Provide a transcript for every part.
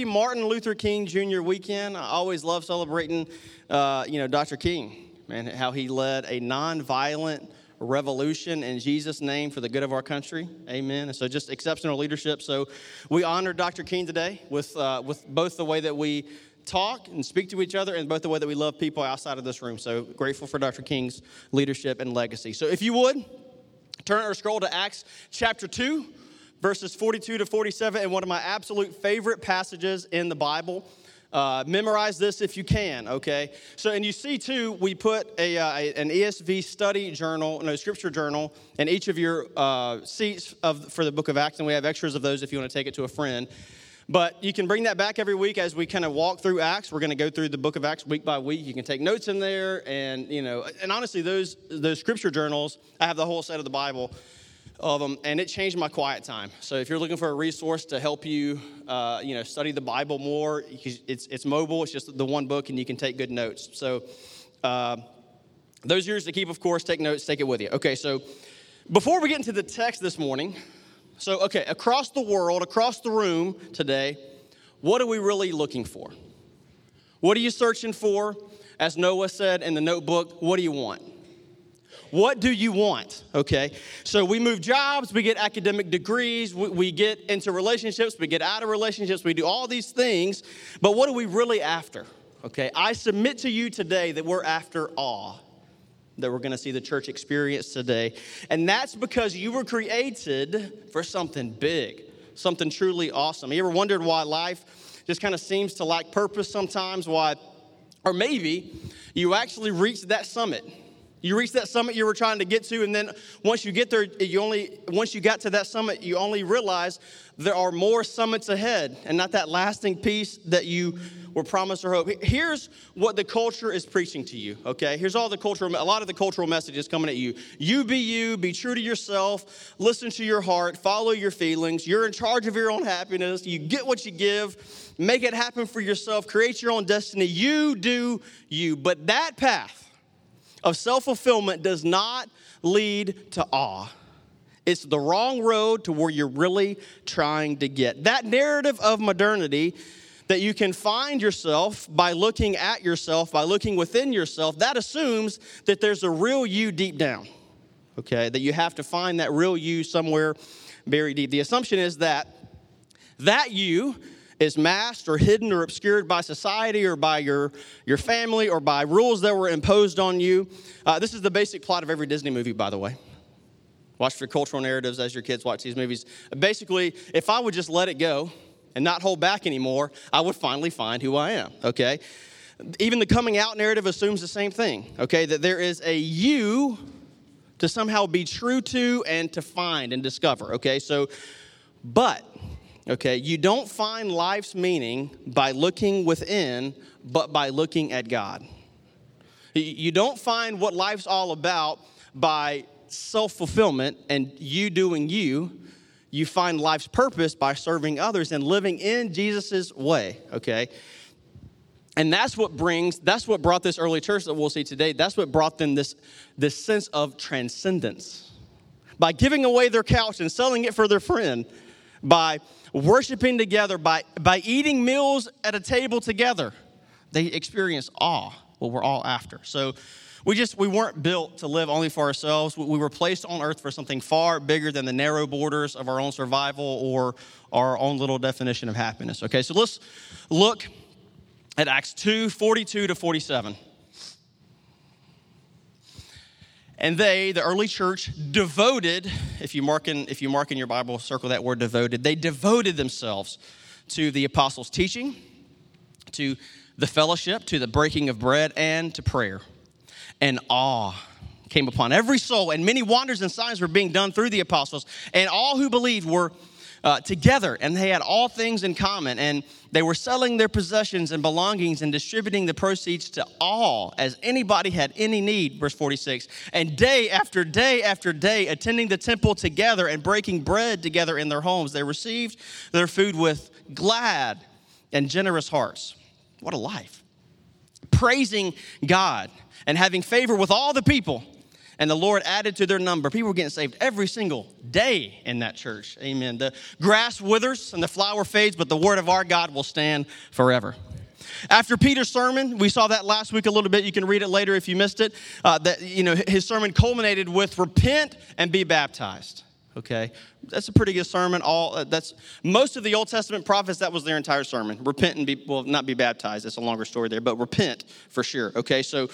happy Martin Luther King Jr. weekend. I always love celebrating, uh, you know, Dr. King, man, how he led a nonviolent revolution in Jesus' name for the good of our country. Amen. And so just exceptional leadership. So we honor Dr. King today with, uh, with both the way that we talk and speak to each other and both the way that we love people outside of this room. So grateful for Dr. King's leadership and legacy. So if you would, turn or scroll to Acts chapter 2, verses 42 to 47, and one of my absolute favorite passages in the Bible. Uh, memorize this if you can, okay? So, and you see too, we put a, uh, an ESV study journal, no, scripture journal, in each of your uh, seats of, for the book of Acts, and we have extras of those if you want to take it to a friend. But you can bring that back every week as we kind of walk through Acts. We're going to go through the book of Acts week by week. You can take notes in there, and you know, and honestly, those those scripture journals, I have the whole set of the Bible of them, and it changed my quiet time. So if you're looking for a resource to help you, uh, you know, study the Bible more, it's it's mobile. It's just the one book, and you can take good notes. So uh, those years to keep, of course, take notes, take it with you. Okay, so before we get into the text this morning, so okay, across the world, across the room today, what are we really looking for? What are you searching for? As Noah said in the notebook, what do you want? What do you want? Okay. So we move jobs, we get academic degrees, we, we, get into relationships, we get out of relationships, we do all these things. But what are we really after? Okay. I submit to you today that we're after awe that we're going to see the church experience today. And that's because you were created for something big, something truly awesome. You ever wondered why life just kind of seems to lack purpose sometimes? Why, or maybe you actually reached that summit you reach that summit you were trying to get to, and then once you get there, you only once you got to that summit, you only realize there are more summits ahead, and not that lasting peace that you were promised or hope. Here's what the culture is preaching to you. Okay, here's all the cultural, a lot of the cultural messages coming at you. You be you, be true to yourself, listen to your heart, follow your feelings. You're in charge of your own happiness. You get what you give. Make it happen for yourself. Create your own destiny. You do you. But that path of self fulfillment does not lead to awe. It's the wrong road to where you're really trying to get. That narrative of modernity that you can find yourself by looking at yourself, by looking within yourself, that assumes that there's a real you deep down. Okay, that you have to find that real you somewhere very deep. The assumption is that that you is masked or hidden or obscured by society or by your, your family or by rules that were imposed on you. Uh, this is the basic plot of every Disney movie, by the way. Watch for cultural narratives as your kids watch these movies. Basically, if I would just let it go and not hold back anymore, I would finally find who I am, okay? Even the coming out narrative assumes the same thing, okay? That there is a you to somehow be true to and to find and discover, okay? So, but Okay, you don't find life's meaning by looking within, but by looking at God. You don't find what life's all about by self fulfillment and you doing you. You find life's purpose by serving others and living in Jesus' way, okay? And that's what brings, that's what brought this early church that we'll see today, that's what brought them this, this sense of transcendence. By giving away their couch and selling it for their friend, by worshiping together, by, by eating meals at a table together, they experience awe, what we're all after. So we just, we weren't built to live only for ourselves. We were placed on earth for something far bigger than the narrow borders of our own survival or our own little definition of happiness. Okay, so let's look at Acts 2 42 to 47. And they, the early church, devoted, if you mark in, if you mark in your Bible, circle that word devoted, they devoted themselves to the apostles' teaching, to the fellowship, to the breaking of bread, and to prayer. And awe came upon every soul, and many wonders and signs were being done through the apostles. And all who believed were uh, together, and they had all things in common. And they were selling their possessions and belongings and distributing the proceeds to all as anybody had any need. Verse 46. And day after day after day, attending the temple together and breaking bread together in their homes, they received their food with glad and generous hearts. What a life! Praising God and having favor with all the people. And the Lord added to their number. People were getting saved every single day in that church. Amen. The grass withers and the flower fades, but the word of our God will stand forever. After Peter's sermon, we saw that last week a little bit. You can read it later if you missed it. Uh, that you know his sermon culminated with repent and be baptized. Okay, that's a pretty good sermon. All uh, that's most of the Old Testament prophets. That was their entire sermon. Repent and be well, not be baptized. It's a longer story there, but repent for sure. Okay, so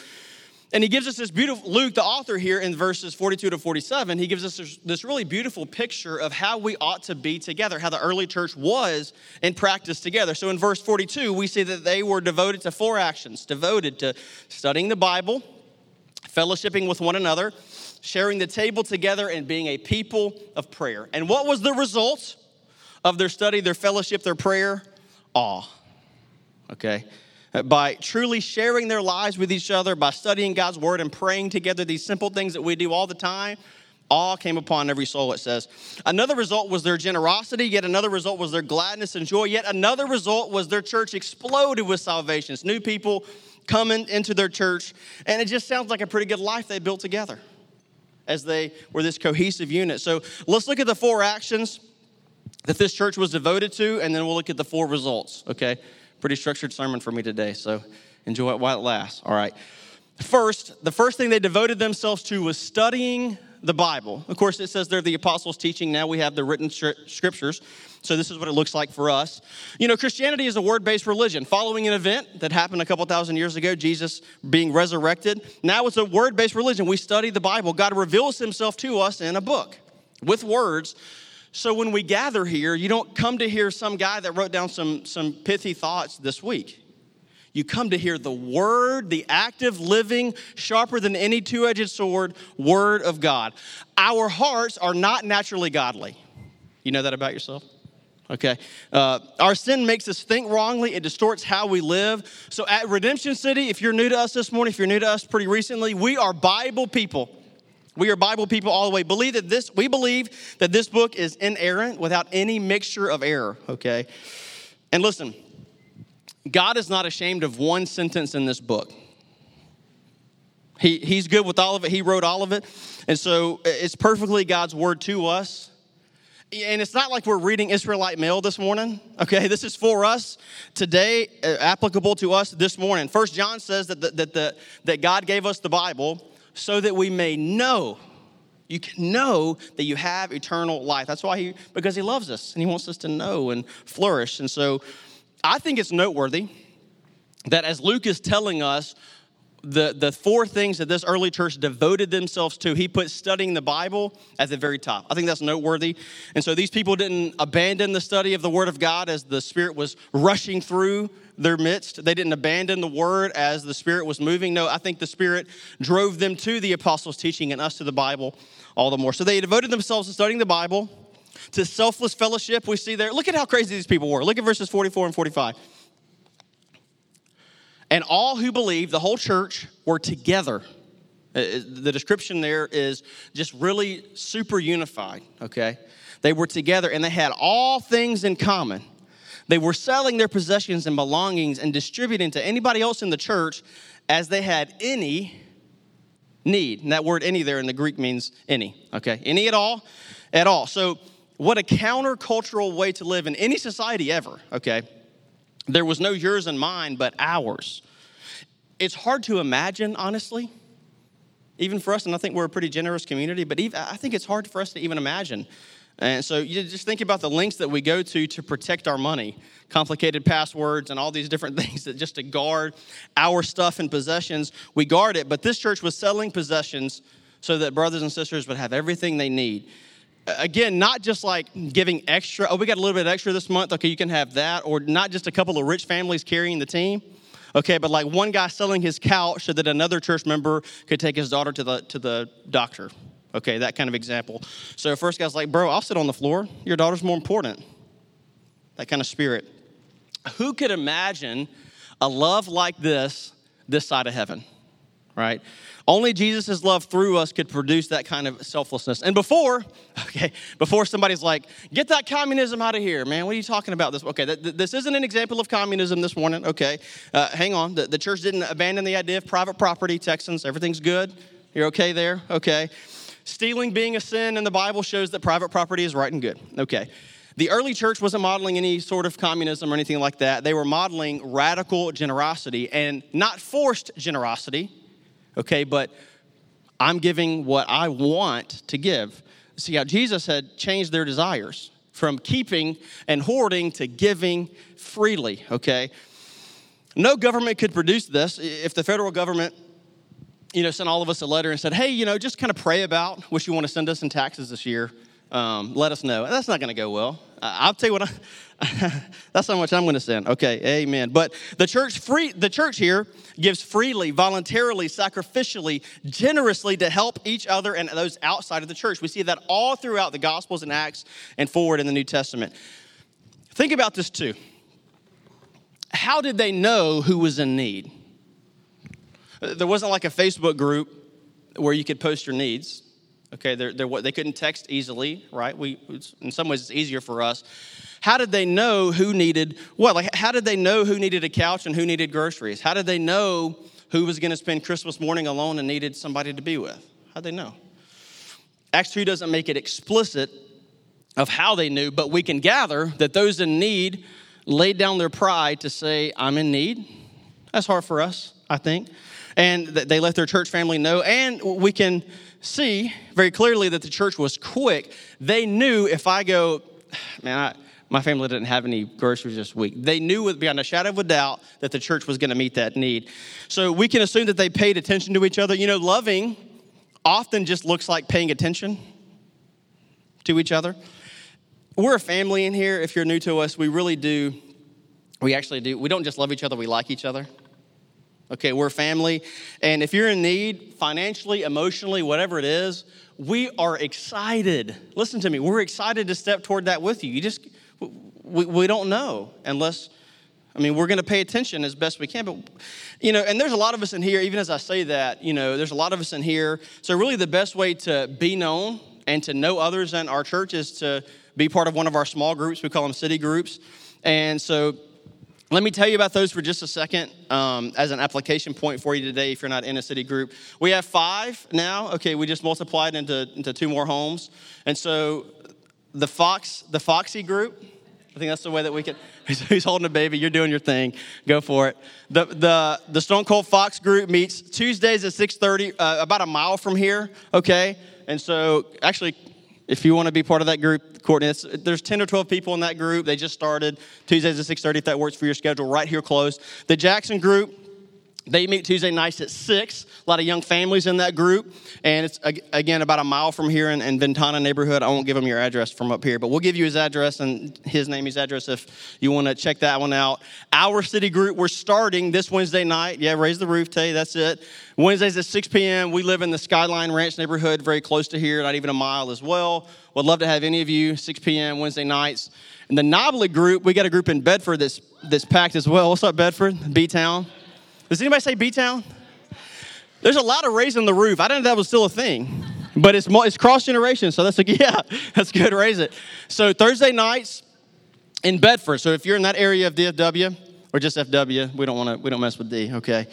and he gives us this beautiful, Luke, the author here in verses 42 to 47, he gives us this, really beautiful picture of how we ought to be together, how the early church was in practice together. So in verse 42, we see that they were devoted to four actions devoted to studying the Bible, fellowshipping with one another, sharing the table together, and being a people of prayer. And what was the result of their study, their fellowship, their prayer? Awe. Okay? By truly sharing their lives with each other, by studying God's word and praying together, these simple things that we do all the time, all came upon every soul, it says. Another result was their generosity, yet another result was their gladness and joy, yet another result was their church exploded with salvations. New people coming into their church, and it just sounds like a pretty good life they built together as they were this cohesive unit. So let's look at the four actions that this church was devoted to, and then we'll look at the four results, okay? Pretty structured sermon for me today, so enjoy it while it lasts. All right. First, the first thing they devoted themselves to was studying the Bible. Of course, it says they're the apostles' teaching. Now we have the written scriptures. So this is what it looks like for us. You know, Christianity is a word-based religion. Following an event that happened a couple thousand years ago, Jesus being resurrected, now it's a word-based religion. We study the Bible. God reveals himself to us in a book with words so when we gather here, you don't come to hear some guy that wrote down some, some pithy thoughts this week. You come to hear the word, the active, living, sharper than any two edged sword word of God. Our hearts are not naturally godly. You know that about yourself? Okay. Uh, our sin makes us think wrongly. It distorts how we live. So at Redemption City, if you're new to us this morning, if you're new to us pretty recently, we are Bible people. We are Bible people all the way. Believe that this, we believe that this book is inerrant without any mixture of error, okay? And listen, God is not ashamed of one sentence in this book. He, he's good with all of it. He wrote all of it. And so it's perfectly God's word to us. And it's not like we're reading Israelite mail this morning, okay? This is for us today, uh, applicable to us this morning. First John says that, the, that, the, that God gave us the Bible so that we may know. You can know that you have eternal life. That's why he, because he loves us and he wants us to know and flourish. And so I think it's noteworthy that as Luke is telling us the, the four things that this early church devoted themselves to, he put studying the Bible at the very top. I think that's noteworthy. And so these people didn't abandon the study of the Word of God as the Spirit was rushing through their midst. They didn't abandon the Word as the Spirit was moving. No, I think the Spirit drove them to the apostles' teaching and us to the Bible all the more. So they devoted themselves to studying the Bible, to selfless fellowship. We see there, look at how crazy these people were. Look at verses 44 and 45. And all who believed, the whole church, were together. Uh, uh, the description there is just really super unified, okay? They were together and they had all things in common. They were selling their possessions and belongings and distributing to anybody else in the church as they had any need. And that word any there in the Greek means any, okay? Any at all? At all. So, what a countercultural way to live in any society ever, okay? There was no yours and mine, but ours. It's hard to imagine, honestly, even for us, and I think we're a pretty generous community, but even, I think it's hard for us to even imagine. And so you just think about the lengths that we go to to protect our money, complicated passwords and all these different things that just to guard our stuff and possessions, we guard it. But this church was selling possessions so that brothers and sisters would have everything they need. Again, not just like giving extra, oh, we got a little bit extra this month, okay, you can have that, or not just a couple of rich families carrying the team, okay, but like one guy selling his couch so that another church member could take his daughter to the, to the doctor, okay, that kind of example. So first guy's like, bro, I'll sit on the floor, your daughter's more important. That kind of spirit. Who could imagine a love like this this side of heaven, right? Only Jesus' love through us could produce that kind of selflessness. And before, okay, before somebody's like, get that communism out of here, man, what are you talking about? This, okay, th- this isn't an example of communism this morning, okay? Uh, hang on, the, the church didn't abandon the idea of private property, Texans, everything's good. You're okay there? Okay. Stealing being a sin in the Bible shows that private property is right and good. Okay. The early church wasn't modeling any sort of communism or anything like that. They were modeling radical generosity and not forced generosity, okay, but I'm giving what I want to give. See how Jesus had changed their desires from keeping and hoarding to giving freely, okay? No government could produce this. If the federal government you know, sent all of us a letter and said, hey, you know, just kind of pray about what you want to send us in taxes this year. Um, let us know. That's not going to go well. I'll tell you what. I, that's how much I'm going to send. Okay, amen. But the church free, the church here gives freely, voluntarily, sacrificially, generously to help each other and those outside of the church. We see that all throughout the Gospels and Acts and forward in the New Testament. Think about this too. How did they know who was in need? There wasn't like a Facebook group where you could post your needs. Okay, they're, they're, they couldn't text easily, right? We, in some ways, it's easier for us. How did they know who needed what? Like, how did they know who needed a couch and who needed groceries? How did they know who was going to spend Christmas morning alone and needed somebody to be with? How'd they know? Acts 2 doesn't make it explicit of how they knew, but we can gather that those in need laid down their pride to say, I'm in need. That's hard for us, I think and they let their church family know. And we can see very clearly that the church was quick. They knew if I go, man, I, my family didn't have any groceries this week. They knew beyond a shadow of a doubt that the church was going to meet that need. So we can assume that they paid attention to each other. You know, loving often just looks like paying attention to each other. We're a family in here. If you're new to us, we really do. We actually do. We don't just love each other, we like each other. Okay, we're family. And if you're in need, financially, emotionally, whatever it is, we are excited. Listen to me, we're excited to step toward that with you. You just, we, we don't know unless, I mean, we're going to pay attention as best we can. But, you know, and there's a lot of us in here, even as I say that, you know, there's a lot of us in here. So, really, the best way to be known and to know others in our church is to be part of one of our small groups. We call them city groups. And so, let me tell you about those for just a second um, as an application point for you today if you're not in a city group. We have five now. Okay, we just multiplied into, into two more homes. And so the Fox, the Foxy group, I think that's the way that we can. He's holding a baby. You're doing your thing. Go for it. The the the Stone Cold Fox group meets Tuesdays at 6:30, uh, about a mile from here. Okay, and so actually if you want to be part of that group, Courtney, there's 10 or 12 people in that group. They just started Tuesdays at 6:30 if that works for your schedule, right here close. The Jackson group, they meet Tuesday nights at 6. A lot of young families in that group. And it's, again, about a mile from here in, in Ventana neighborhood. I won't give him your address from up here, but we'll give you his address and his name, his address if you want to check that one out. Our city group, we're starting this Wednesday night. Yeah, raise the roof, Tay, that's it. Wednesdays at 6 p.m. We live in the Skyline Ranch neighborhood, very close to here, not even a mile as well. Would love to have any of you, 6 p.m. Wednesday nights. And the Nobley group, we got a group in Bedford that's, that's packed as well. What's up, Bedford? B Town. Does anybody say B Town? There's a lot of raising the roof. I didn't know that was still a thing, but it's it's cross generation, so that's like yeah, that's good. Raise it. So Thursday nights in Bedford. So if you're in that area of DFW or just FW, we don't want to we don't mess with D. Okay.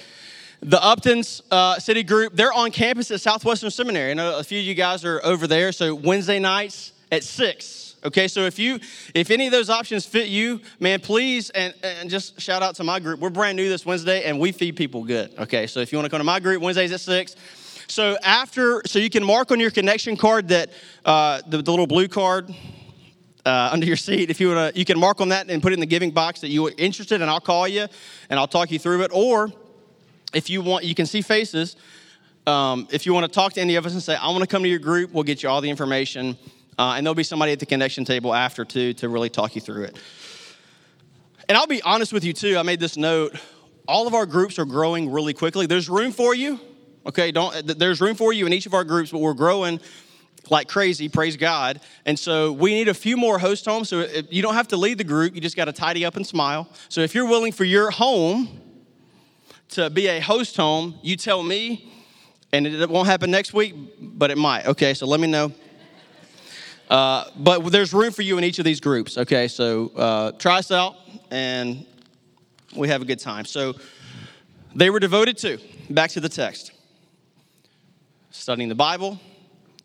The Uptons uh, City Group, they're on campus at Southwestern Seminary. I know a few of you guys are over there. So Wednesday nights at six. Okay, so if you if any of those options fit you, man, please and, and just shout out to my group. We're brand new this Wednesday and we feed people good. Okay, so if you want to come to my group, Wednesdays at six. So after, so you can mark on your connection card that uh, the, the little blue card uh, under your seat. If you want to, you can mark on that and put it in the giving box that you are interested, and I'll call you and I'll talk you through it. Or if you want, you can see faces. Um, if you want to talk to any of us and say, I want to come to your group, we'll get you all the information. Uh, and there'll be somebody at the connection table after too to really talk you through it. And I'll be honest with you too. I made this note. All of our groups are growing really quickly. There's room for you. Okay, don't. There's room for you in each of our groups, but we're growing like crazy. Praise God. And so we need a few more host homes. So you don't have to lead the group. You just got to tidy up and smile. So if you're willing for your home to be a host home, you tell me. And it won't happen next week, but it might. Okay, so let me know. Uh, but there's room for you in each of these groups, okay? So uh, try us out and we have a good time. So they were devoted to, back to the text. studying the Bible,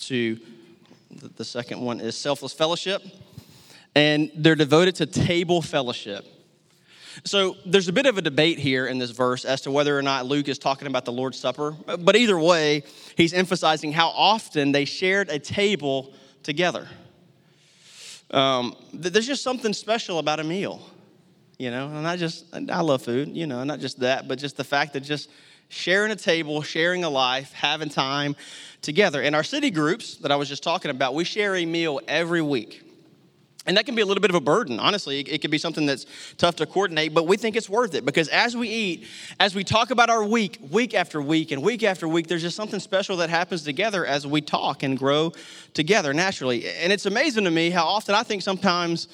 to the second one is selfless fellowship, and they're devoted to table fellowship. So there's a bit of a debate here in this verse as to whether or not Luke is talking about the Lord's Supper. But either way, he's emphasizing how often they shared a table together. Um, there's just something special about a meal, you know, and I just, I love food, you know, not just that, but just the fact that just sharing a table, sharing a life, having time together. In our city groups that I was just talking about, we share a meal every week. And that can be a little bit of a burden, honestly. It can be something that's tough to coordinate, but we think it's worth it because as we eat, as we talk about our week, week after week, and week after week, there's just something special that happens together as we talk and grow together naturally. And it's amazing to me how often I think sometimes,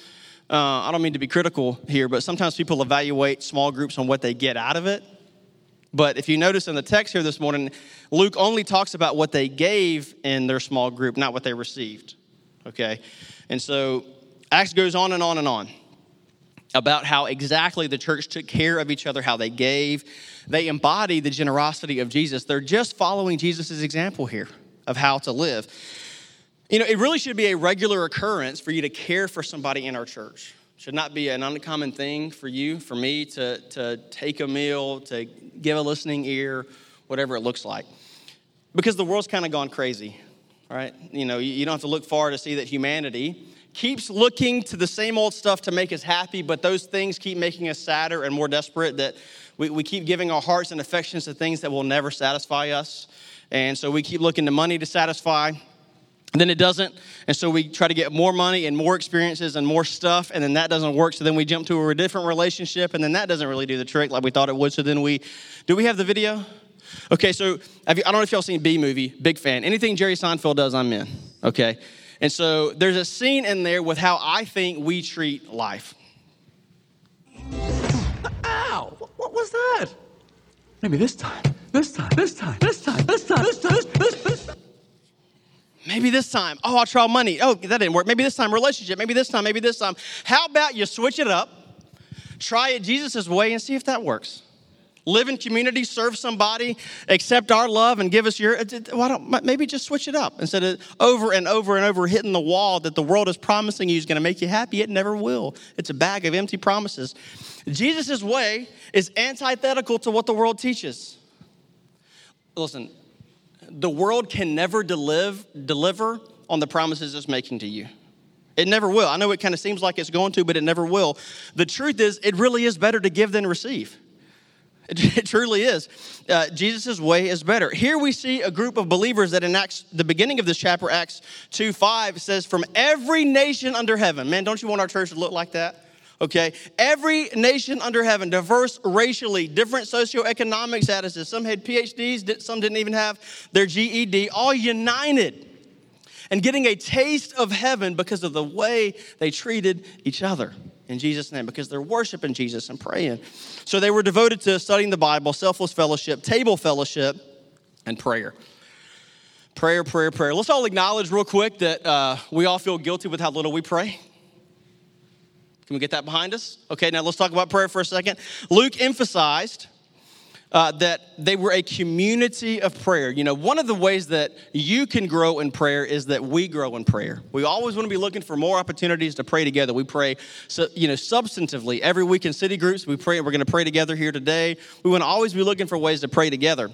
uh, I don't mean to be critical here, but sometimes people evaluate small groups on what they get out of it. But if you notice in the text here this morning, Luke only talks about what they gave in their small group, not what they received. Okay? And so Acts goes on and on and on about how exactly the church took care of each other, how they gave. They embody the generosity of Jesus. They're just following Jesus' example here of how to live. You know, it really should be a regular occurrence for you to care for somebody in our church. It should not be an uncommon thing for you, for me to, to take a meal, to give a listening ear, whatever it looks like. Because the world's kind of gone crazy, right? You know, you don't have to look far to see that humanity keeps looking to the same old stuff to make us happy, but those things keep making us sadder and more desperate. That we, we keep giving our hearts and affections to things that will never satisfy us. And so we keep looking to money to satisfy. Then it doesn't. And so we try to get more money and more experiences and more stuff, and then that doesn't work. So then we jump to a different relationship, and then that doesn't really do the trick like we thought it would. So then we, do we have the video? Okay, so you, I don't know if y'all seen Bee Movie, big fan. Anything Jerry Seinfeld does, I'm in. Okay. And so there's a scene in there with how I think we treat life. Ow! What was that? Maybe this time, this time, this time, this time, this time, this time, this, this, this. Maybe this time. Oh, I'll try money. Oh, that didn't work. Maybe this time, relationship. Maybe this time, maybe this time. How about you switch it up, try it Jesus' way, and see if that works? Live in community, serve somebody, accept our love, and give us your. Uh, why don't maybe just switch it up instead of over and over and over hitting the wall that the world is promising you is going to make you happy? It never will. It's a bag of empty promises. Jesus' way is antithetical to what the world teaches. Listen, the world can never deliver, deliver on the promises it's making to you. It never will. I know it kind of seems like it's going to, but it never will. The truth is, it really is better to give than receive. It, truly is. Uh, Jesus' way is better. Here we see a group of believers that in Acts, the beginning of this chapter, Acts 2 5, says, From every nation under heaven. Man, don't you want our church to look like that? Okay, every nation under heaven, diverse racially, different socioeconomic statuses. Some had PhDs, some didn't even have their GED, all united and getting a taste of heaven because of the way they treated each other in Jesus' name because they're worshiping Jesus and praying. So they were devoted to studying the Bible, selfless fellowship, table fellowship, and prayer. Prayer, prayer, prayer. Let's all acknowledge real quick that uh, we all feel guilty with how little we pray. Can we get that behind us? Okay, now let's talk about prayer for a second. Luke emphasized uh, that they were a community of prayer. You know, one of the ways that you can grow in prayer is that we grow in prayer. We always want to be looking for more opportunities to pray together. We pray, so, you know, substantively every week in city groups. We pray. We're going to pray together here today. We want to always be looking for ways to pray together.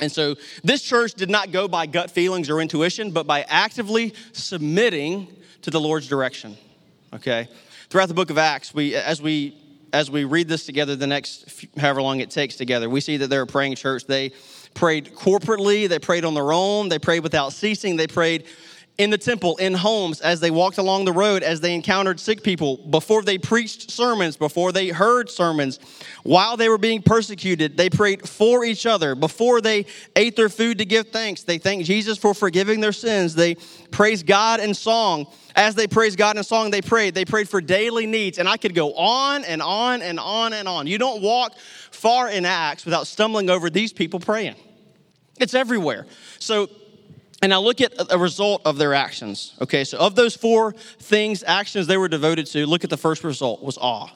And so this church did not go by gut feelings or intuition, but by actively submitting to the Lord's direction. Okay? Throughout the book of Acts, we as we as we read this together the next however long it takes together, we see that they're a praying church. They prayed corporately, they prayed on their own, they prayed without ceasing, they prayed in the temple, in homes, as they walked along the road, as they encountered sick people, before they preached sermons, before they heard sermons, while they were being persecuted, they prayed for each other. Before they ate their food to give thanks, they thanked Jesus for forgiving their sins. They praised God in song. As they praised God in song, they prayed. They prayed for daily needs. And I could go on and on and on and on. You don't walk far in Acts without stumbling over these people praying. It's everywhere. So, and now look at a result of their actions. Okay, so of those four things, actions they were devoted to, look at the first result was awe.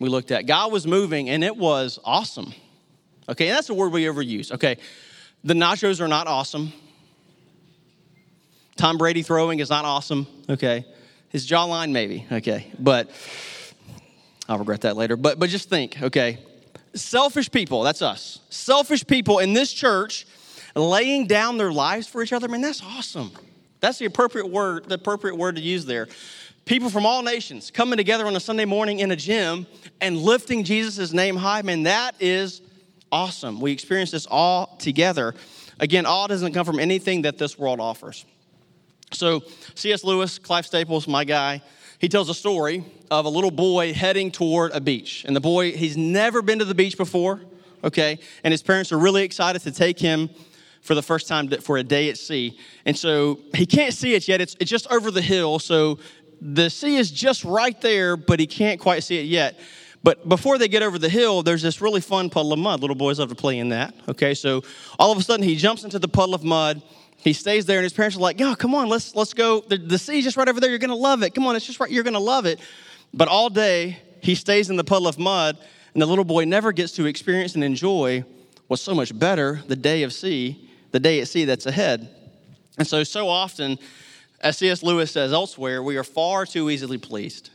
We looked at God was moving and it was awesome. Okay, and that's a word we overuse. Okay, The nachos are not awesome. Tom Brady throwing is not awesome, okay? His jawline, maybe, okay? But I'll regret that later. But, but just think, okay? Selfish people, that's us. Selfish people in this church laying down their lives for each other, man, that's awesome. That's the appropriate word, the appropriate word to use there. People from all nations coming together on a Sunday morning in a gym and lifting Jesus' name high, man, that is awesome. We experience this all together. Again, all doesn't come from anything that this world offers. So, C.S. Lewis, Clive Staples, my guy, he tells a story of a little boy heading toward a beach. And the boy, he's never been to the beach before, okay? And his parents are really excited to take him for the first time for a day at sea. And so he can't see it yet. It's, it's just over the hill. So the sea is just right there, but he can't quite see it yet. But before they get over the hill, there's this really fun puddle of mud. Little boys love to play in that. Okay, so all of a sudden he jumps into the puddle of mud. He stays there, and his parents are like, "Yo, come on, let's let's go. The, the sea's just right over there. You're gonna love it. Come on, it's just right. You're gonna love it." But all day he stays in the puddle of mud, and the little boy never gets to experience and enjoy what's so much better the day of sea, the day at sea that's ahead. And so, so often, as C.S. Lewis says elsewhere, we are far too easily pleased.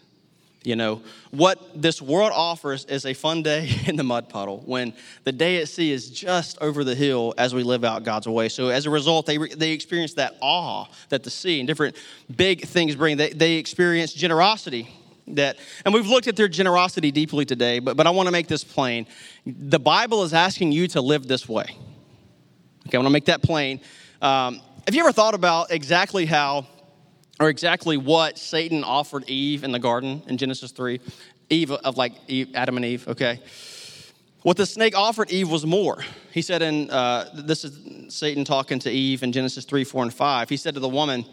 You know, what this world offers is a fun day in the mud puddle when the day at sea is just over the hill as we live out God's way. So, as a result, they, they experience that awe that the sea and different big things bring. They, they experience generosity. That, and we've looked at their generosity deeply today, but, but I want to make this plain. The Bible is asking you to live this way. Okay, I want to make that plain. Um, have you ever thought about exactly how or exactly what Satan offered Eve in the garden in Genesis 3. Eve of like Eve, Adam and Eve, okay? What the snake offered Eve was more. He said in, uh, this is Satan talking to Eve in Genesis 3, 4, and 5. He said to the woman,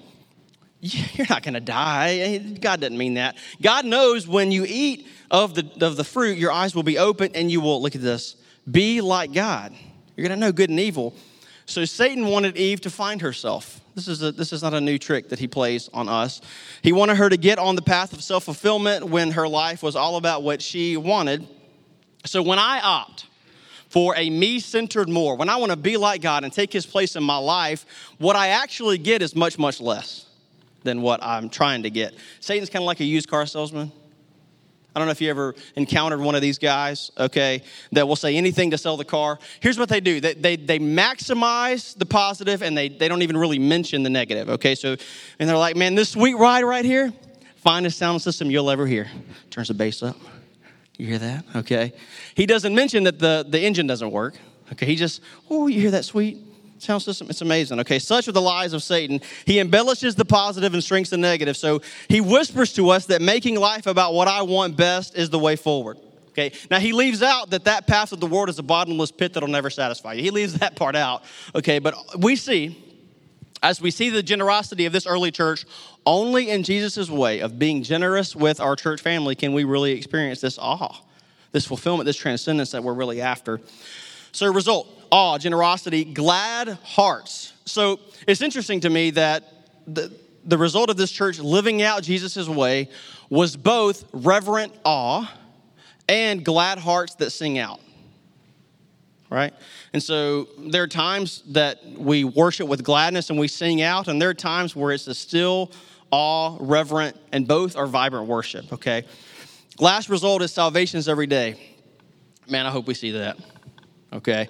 You're not going to die. God doesn't mean that. God knows when you eat of the, of the fruit, your eyes will be open and you will, look at this, be like God. You're going to know good and evil. So Satan wanted Eve to find herself. This is, a, this is not a new trick that he plays on us. He wanted her to get on the path of self fulfillment when her life was all about what she wanted. So when I opt for a me centered more, when I want to be like God and take his place in my life, what I actually get is much, much less than what I'm trying to get. Satan's kind of like a used car salesman. I don't know if you ever encountered one of these guys, okay, that will say anything to sell the car. Here's what they do they, they, they maximize the positive and they, they don't even really mention the negative, okay? So, and they're like, man, this sweet ride right here, finest sound system you'll ever hear. Turns the bass up. You hear that? Okay. He doesn't mention that the, the engine doesn't work. Okay. He just, oh, you hear that sweet sound system? It's amazing. Okay, such are the lies of Satan. He embellishes the positive and shrinks the negative. So he whispers to us that making life about what I want best is the way forward. Okay, now he leaves out that that path of the world is a bottomless pit that'll never satisfy you. He leaves that part out. Okay, but we see, as we see the generosity of this early church, only in Jesus' way of being generous with our church family can we really experience this awe, this fulfillment, this transcendence that we're really after. So, result awe, generosity, glad hearts. So, it's interesting to me that the, the result of this church living out Jesus' way was both reverent awe and glad hearts that sing out. Right? And so there are times that we worship with gladness and we sing out, and there are times where it's a still awe, reverent, and both are vibrant worship, okay? Last result is salvations every day. Man, I hope we see that okay?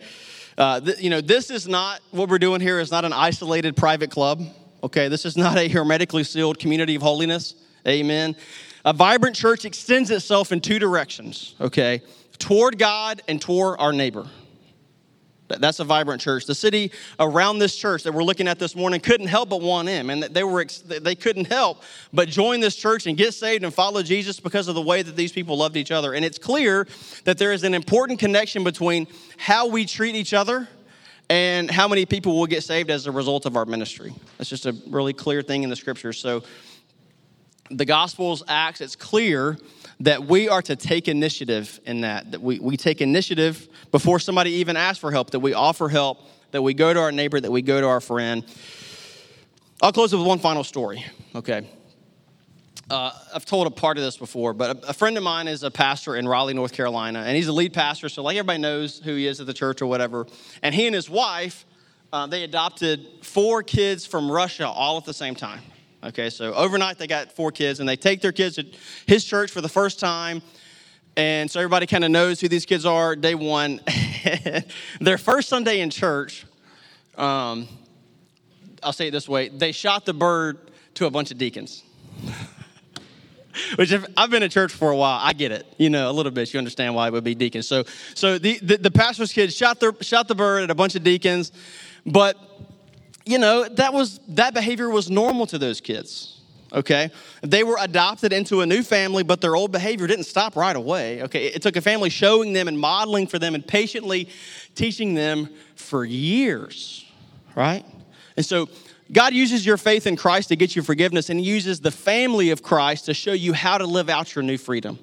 Uh, th- you know, this is not what we're doing here is not an isolated private club, okay? This is not a hermetically sealed community of holiness, amen? A vibrant church extends itself in two directions, okay? Toward God and toward our neighbor. That's a vibrant church. The city around this church that we're looking at this morning couldn't help but want him, and they were they couldn't help but join this church and get saved and follow Jesus because of the way that these people loved each other. And it's clear that there is an important connection between how we treat each other and how many people will get saved as a result of our ministry. That's just a really clear thing in the scriptures. So the Gospels, Acts, it's clear that we are to take initiative in that, that we, we take initiative before somebody even asks for help, that we offer help, that we go to our neighbor, that we go to our friend. I'll close with one final story, okay? Uh, I've told a part of this before, but a, a, friend of mine is a pastor in Raleigh, North Carolina, and he's a lead pastor, so like everybody knows who he is at the church or whatever. And he and his wife uh, they adopted four kids from Russia all at the same time. Okay, so overnight they got four kids, and they take their kids to his church for the first time. And so everybody kind of knows who these kids are day one. Their first Sunday in church, um, I'll say it this way they shot the bird to a bunch of deacons. Which if, I've been in church for a while, I get it, you know, a little bit. You understand why it would be deacons. So, so the, the, the pastor's kids shot, their, shot the bird at a bunch of deacons, but you know that was that behavior was normal to those kids. Okay, they were adopted into a new family, but their old behavior didn't stop right away. Okay, it took a family showing them and modeling for them and patiently teaching them for years, right? And so God uses your faith in Christ to get you forgiveness, and He uses the family of Christ to show you how to live out your new freedom.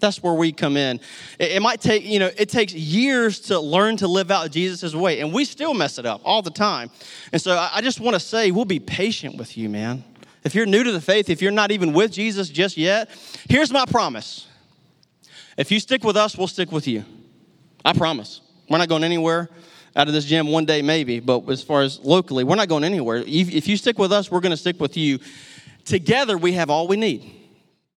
That's where we come in. It, might take, you know, it takes years to learn to live out Jesus' way, and we still mess it up all the time. And so I just want to say, we'll be patient with you, man. If you're new to the faith, if you're not even with Jesus just yet, here's my promise. If you stick with us, we'll stick with you. I promise. We're not going anywhere out of this gym one day, maybe, but as far as locally, we're not going anywhere. If you stick with us, we're going to stick with you. Together, we have all we need.